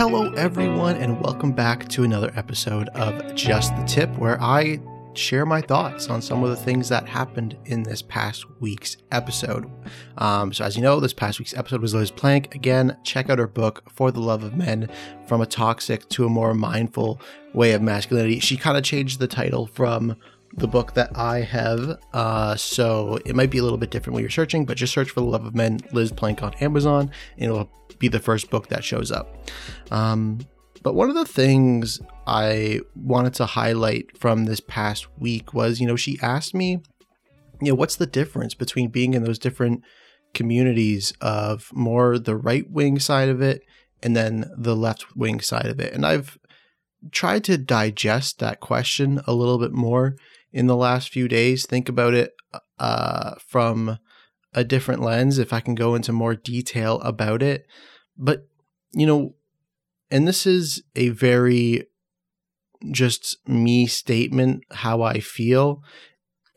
Hello, everyone, and welcome back to another episode of Just the Tip, where I share my thoughts on some of the things that happened in this past week's episode. Um, so, as you know, this past week's episode was Liz Plank. Again, check out her book, For the Love of Men From a Toxic to a More Mindful Way of Masculinity. She kind of changed the title from the book that I have. Uh, so it might be a little bit different when you're searching, but just search for The Love of Men, Liz Plank on Amazon, and it'll be the first book that shows up. Um, but one of the things I wanted to highlight from this past week was, you know, she asked me, you know, what's the difference between being in those different communities of more the right wing side of it and then the left wing side of it? And I've tried to digest that question a little bit more in the last few days, think about it uh, from a different lens, if I can go into more detail about it. But, you know, and this is a very just me statement, how I feel.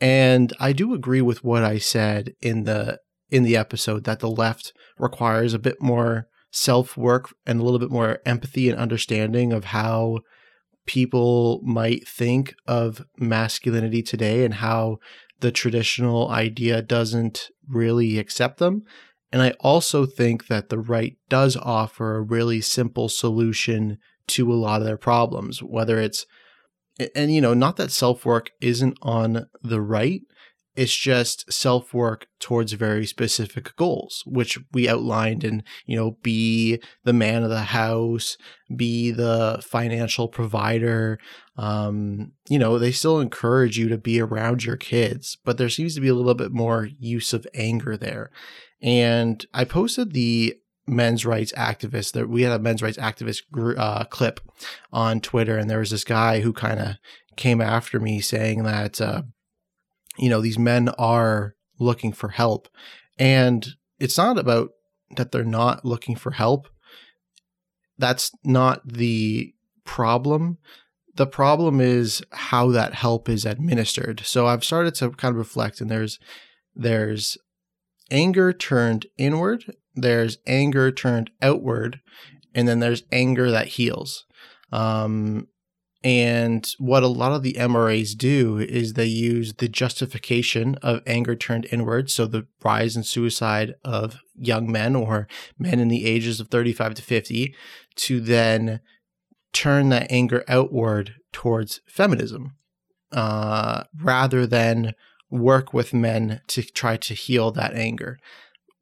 And I do agree with what I said in the in the episode that the left requires a bit more self work and a little bit more empathy and understanding of how people might think of masculinity today and how the traditional idea doesn't really accept them. And I also think that the right does offer a really simple solution to a lot of their problems, whether it's, and you know, not that self work isn't on the right, it's just self work towards very specific goals, which we outlined in, you know, be the man of the house, be the financial provider. Um, you know, they still encourage you to be around your kids, but there seems to be a little bit more use of anger there. And I posted the men's rights activist that we had a men's rights activist uh, clip on Twitter, and there was this guy who kind of came after me saying that, uh, you know, these men are looking for help. And it's not about that they're not looking for help. That's not the problem. The problem is how that help is administered. So I've started to kind of reflect and there's there's anger turned inward, there's anger turned outward, and then there's anger that heals. Um, and what a lot of the MRAs do is they use the justification of anger turned inward. So the rise in suicide of young men or men in the ages of 35 to 50 to then turn that anger outward towards feminism uh, rather than work with men to try to heal that anger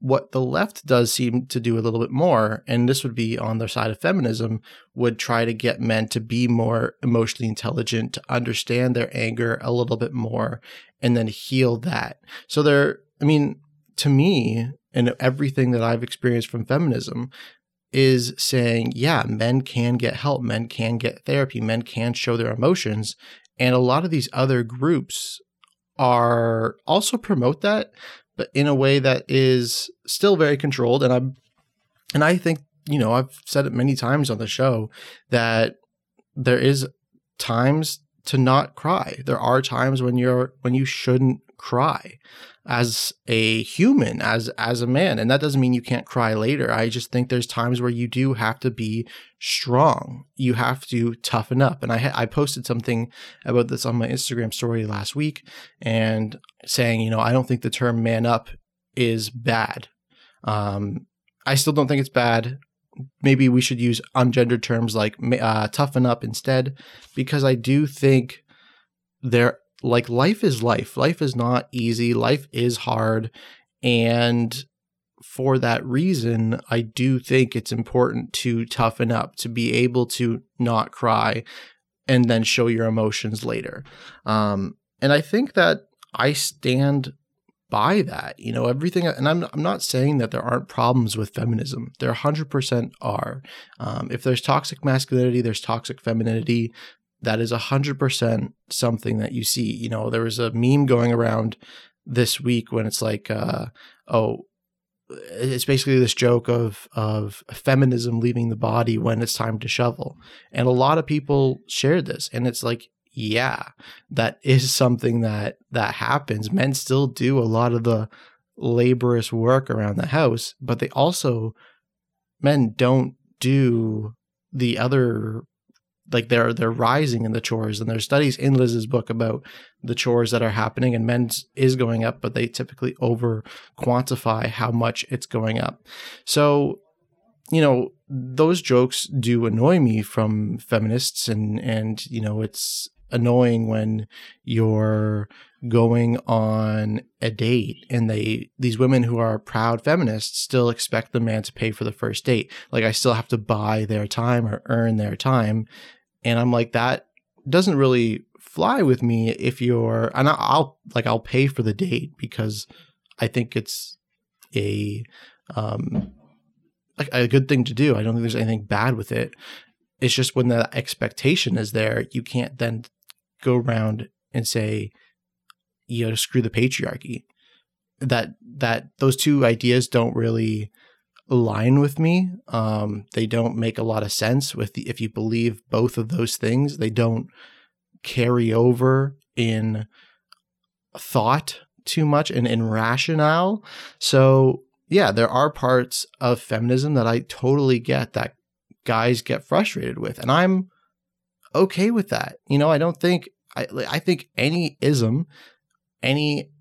what the left does seem to do a little bit more, and this would be on the side of feminism, would try to get men to be more emotionally intelligent, to understand their anger a little bit more, and then heal that. So there, I mean, to me, and everything that I've experienced from feminism is saying, yeah, men can get help, men can get therapy, men can show their emotions. And a lot of these other groups are also promote that, but in a way that is still very controlled. And I'm, and I think, you know, I've said it many times on the show that there is times to not cry. There are times when you're, when you shouldn't cry as a human as as a man and that doesn't mean you can't cry later. I just think there's times where you do have to be strong. You have to toughen up. And i i posted something about this on my instagram story last week and saying you know i don't think the term man up is bad. Um i still don't think it's bad. Maybe we should use ungendered terms like uh, toughen up instead because i do think there like life is life. Life is not easy. Life is hard. And for that reason, I do think it's important to toughen up, to be able to not cry and then show your emotions later. Um, and I think that I stand by that. You know, everything, and I'm, I'm not saying that there aren't problems with feminism. There 100% are. Um, if there's toxic masculinity, there's toxic femininity that is 100% something that you see. You know, there was a meme going around this week when it's like, uh, oh, it's basically this joke of of feminism leaving the body when it's time to shovel. And a lot of people shared this and it's like yeah, that is something that that happens. Men still do a lot of the laborious work around the house, but they also men don't do the other like they're they're rising in the chores and there's studies in Liz's book about the chores that are happening and men's is going up but they typically over quantify how much it's going up. So you know those jokes do annoy me from feminists and and you know it's annoying when you're going on a date and they these women who are proud feminists still expect the man to pay for the first date. Like i still have to buy their time or earn their time and i'm like that doesn't really fly with me if you're and i'll like i'll pay for the date because i think it's a um like a good thing to do i don't think there's anything bad with it it's just when the expectation is there you can't then go around and say, you know, screw the patriarchy. That that those two ideas don't really align with me. Um, they don't make a lot of sense with the, if you believe both of those things. They don't carry over in thought too much and in rationale. So yeah, there are parts of feminism that I totally get that guys get frustrated with, and I'm okay with that. You know, I don't think I I think any ism, any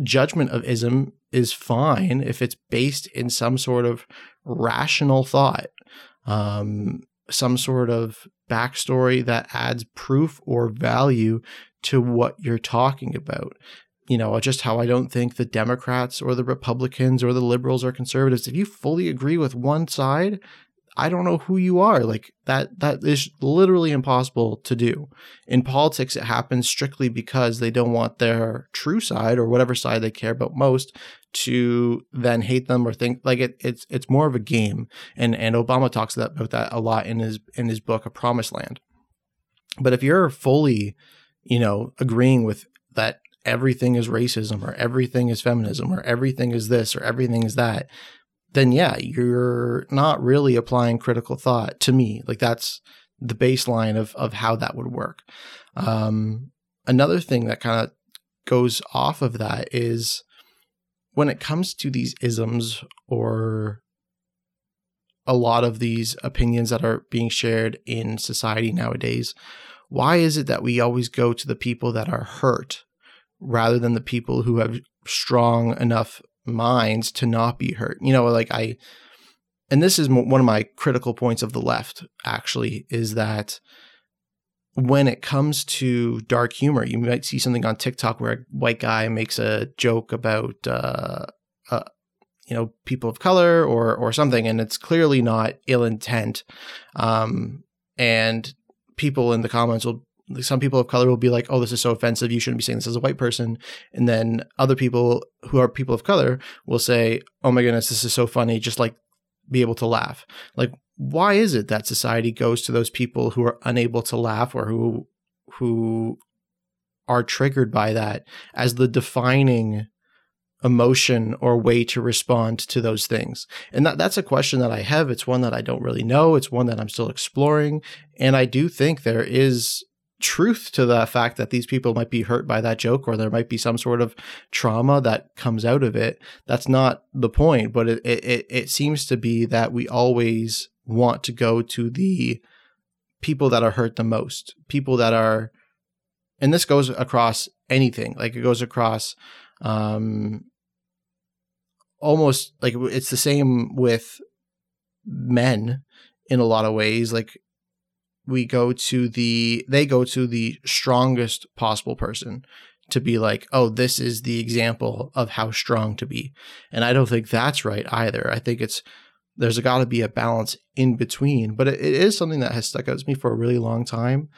judgment of ism is fine if it's based in some sort of rational thought, um, some sort of backstory that adds proof or value to what you're talking about. You know, just how I don't think the Democrats or the Republicans or the liberals or conservatives, if you fully agree with one side, I don't know who you are. Like that that is literally impossible to do. In politics it happens strictly because they don't want their true side or whatever side they care about most to then hate them or think like it it's it's more of a game. And and Obama talks about that a lot in his in his book A Promised Land. But if you're fully, you know, agreeing with that everything is racism or everything is feminism or everything is this or everything is that, then yeah, you're not really applying critical thought to me. Like that's the baseline of of how that would work. Um, another thing that kind of goes off of that is when it comes to these isms or a lot of these opinions that are being shared in society nowadays, why is it that we always go to the people that are hurt rather than the people who have strong enough minds to not be hurt. You know, like I, and this is one of my critical points of the left, actually, is that when it comes to dark humor, you might see something on TikTok where a white guy makes a joke about, uh, uh, you know, people of color or or something, and it's clearly not ill intent. Um, and people in the comments will some people of color will be like, "Oh, this is so offensive. You shouldn't be saying this as a white person." And then other people who are people of color will say, "Oh my goodness, this is so funny." Just like be able to laugh. Like, why is it that society goes to those people who are unable to laugh or who who are triggered by that as the defining emotion or way to respond to those things? And that, that's a question that I have. It's one that I don't really know. It's one that I'm still exploring. And I do think there is truth to the fact that these people might be hurt by that joke or there might be some sort of trauma that comes out of it. That's not the point, but it, it, it seems to be that we always want to go to the people that are hurt the most, people that are, and this goes across anything, like it goes across, um, almost like it's the same with men in a lot of ways. Like we go to the they go to the strongest possible person to be like, oh, this is the example of how strong to be. And I don't think that's right either. I think it's there's got to be a balance in between. But it, it is something that has stuck out to me for a really long time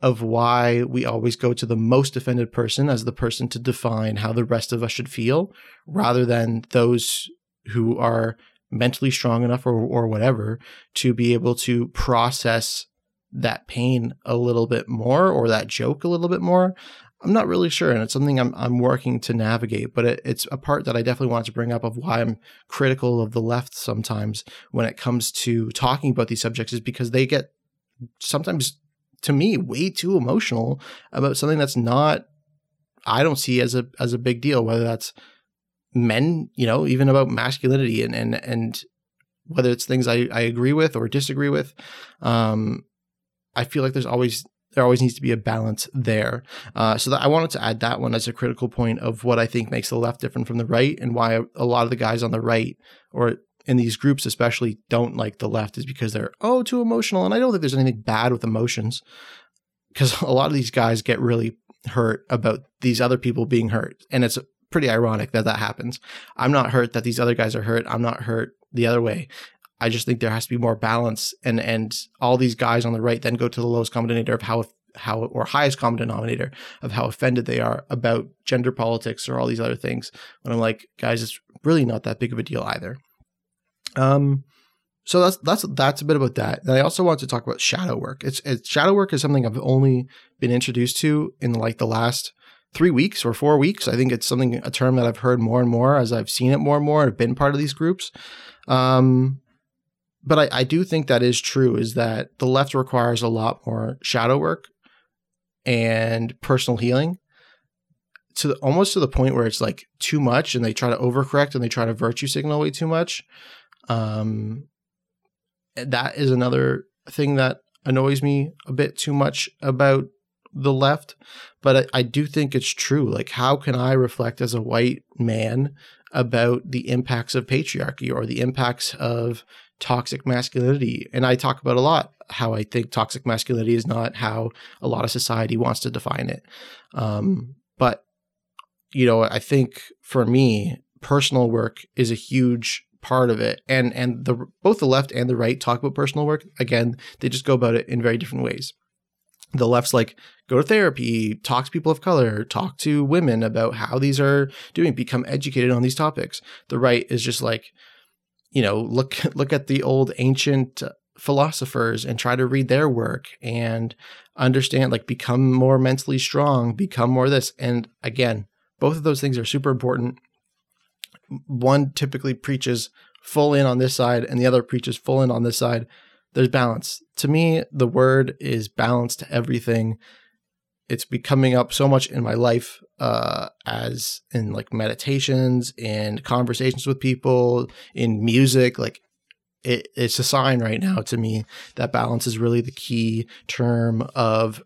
of why we always go to the most offended person as the person to define how the rest of us should feel rather than those who are mentally strong enough or, or whatever to be able to process that pain a little bit more or that joke a little bit more. I'm not really sure, and it's something I'm I'm working to navigate. But it, it's a part that I definitely want to bring up of why I'm critical of the left sometimes when it comes to talking about these subjects, is because they get sometimes, to me, way too emotional about something that's not. I don't see as a as a big deal. Whether that's men, you know, even about masculinity and and and whether it's things I, I agree with or disagree with. Um, I feel like there's always there always needs to be a balance there. Uh, so that I wanted to add that one as a critical point of what I think makes the left different from the right, and why a lot of the guys on the right or in these groups especially don't like the left is because they're oh too emotional. And I don't think there's anything bad with emotions because a lot of these guys get really hurt about these other people being hurt, and it's pretty ironic that that happens. I'm not hurt that these other guys are hurt. I'm not hurt the other way. I just think there has to be more balance, and and all these guys on the right then go to the lowest common denominator of how how or highest common denominator of how offended they are about gender politics or all these other things. When I'm like, guys, it's really not that big of a deal either. Um, so that's that's that's a bit about that. And I also want to talk about shadow work. It's, it's shadow work is something I've only been introduced to in like the last three weeks or four weeks. I think it's something a term that I've heard more and more as I've seen it more and more and been part of these groups. Um, but I, I do think that is true is that the left requires a lot more shadow work and personal healing to the, almost to the point where it's like too much and they try to overcorrect and they try to virtue signal way too much. Um that is another thing that annoys me a bit too much about the left but I, I do think it's true. Like how can i reflect as a white man about the impacts of patriarchy or the impacts of toxic masculinity. And I talk about a lot how I think toxic masculinity is not how a lot of society wants to define it. Um, but, you know, I think for me, personal work is a huge part of it. And and the both the left and the right talk about personal work. Again, they just go about it in very different ways. The left's like go to therapy, talk to people of color, talk to women about how these are doing, become educated on these topics. The right is just like you know, look look at the old ancient philosophers and try to read their work and understand like become more mentally strong, become more this. And again, both of those things are super important. One typically preaches full in on this side and the other preaches full in on this side. There's balance. To me, the word is balance to everything it's becoming up so much in my life uh, as in like meditations and conversations with people in music like it, it's a sign right now to me that balance is really the key term of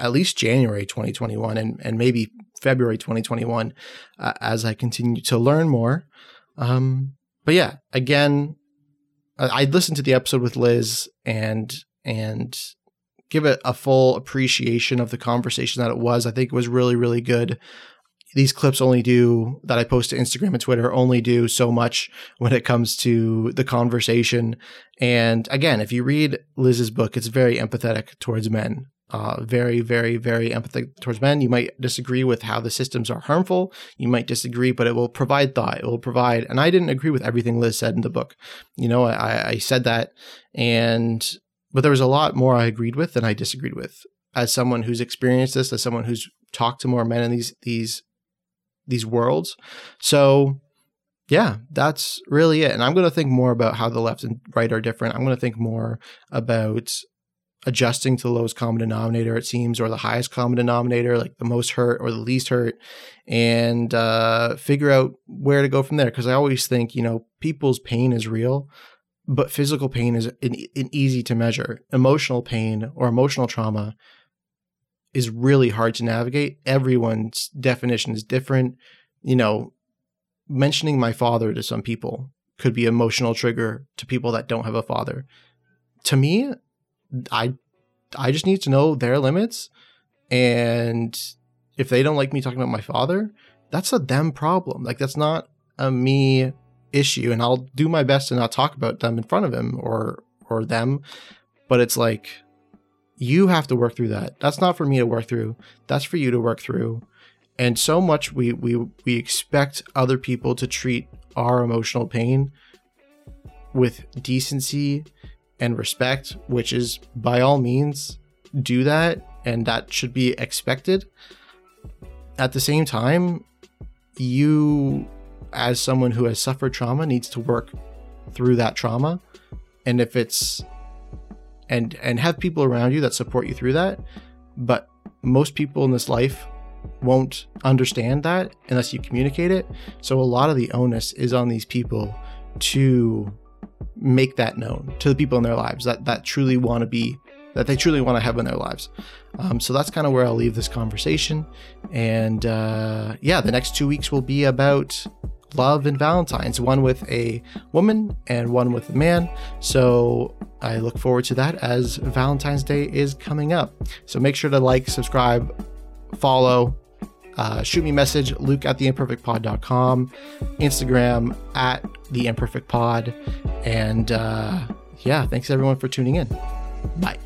at least January 2021 and, and maybe February 2021 uh, as I continue to learn more. Um, but yeah, again, I, I listened to the episode with Liz and and give it a full appreciation of the conversation that it was. I think it was really, really good. These clips only do that I post to Instagram and Twitter only do so much when it comes to the conversation. And again, if you read Liz's book, it's very empathetic towards men. Uh, very, very, very empathetic towards men. You might disagree with how the systems are harmful. You might disagree, but it will provide thought. It will provide. And I didn't agree with everything Liz said in the book. You know, I, I said that, and but there was a lot more I agreed with than I disagreed with. As someone who's experienced this, as someone who's talked to more men in these these these worlds, so yeah, that's really it. And I'm going to think more about how the left and right are different. I'm going to think more about adjusting to the lowest common denominator, it seems, or the highest common denominator, like the most hurt or the least hurt, and uh, figure out where to go from there. Because I always think, you know, people's pain is real, but physical pain is an, an easy to measure. Emotional pain or emotional trauma is really hard to navigate. Everyone's definition is different. You know, mentioning my father to some people could be emotional trigger to people that don't have a father. To me, I I just need to know their limits and if they don't like me talking about my father, that's a them problem. Like that's not a me issue and I'll do my best to not talk about them in front of him or or them but it's like you have to work through that. That's not for me to work through. That's for you to work through. And so much we we we expect other people to treat our emotional pain with decency and respect which is by all means do that and that should be expected. At the same time you as someone who has suffered trauma needs to work through that trauma and if it's and and have people around you that support you through that but most people in this life won't understand that unless you communicate it so a lot of the onus is on these people to make that known to the people in their lives that that truly want to be that they truly want to have in their lives. Um, so that's kind of where I'll leave this conversation. And uh, yeah, the next two weeks will be about love and Valentine's, one with a woman and one with a man. So I look forward to that as Valentine's Day is coming up. So make sure to like, subscribe, follow, uh, shoot me a message, luke at the theimperfectpod.com, Instagram at theimperfectpod. And uh, yeah, thanks everyone for tuning in. Bye.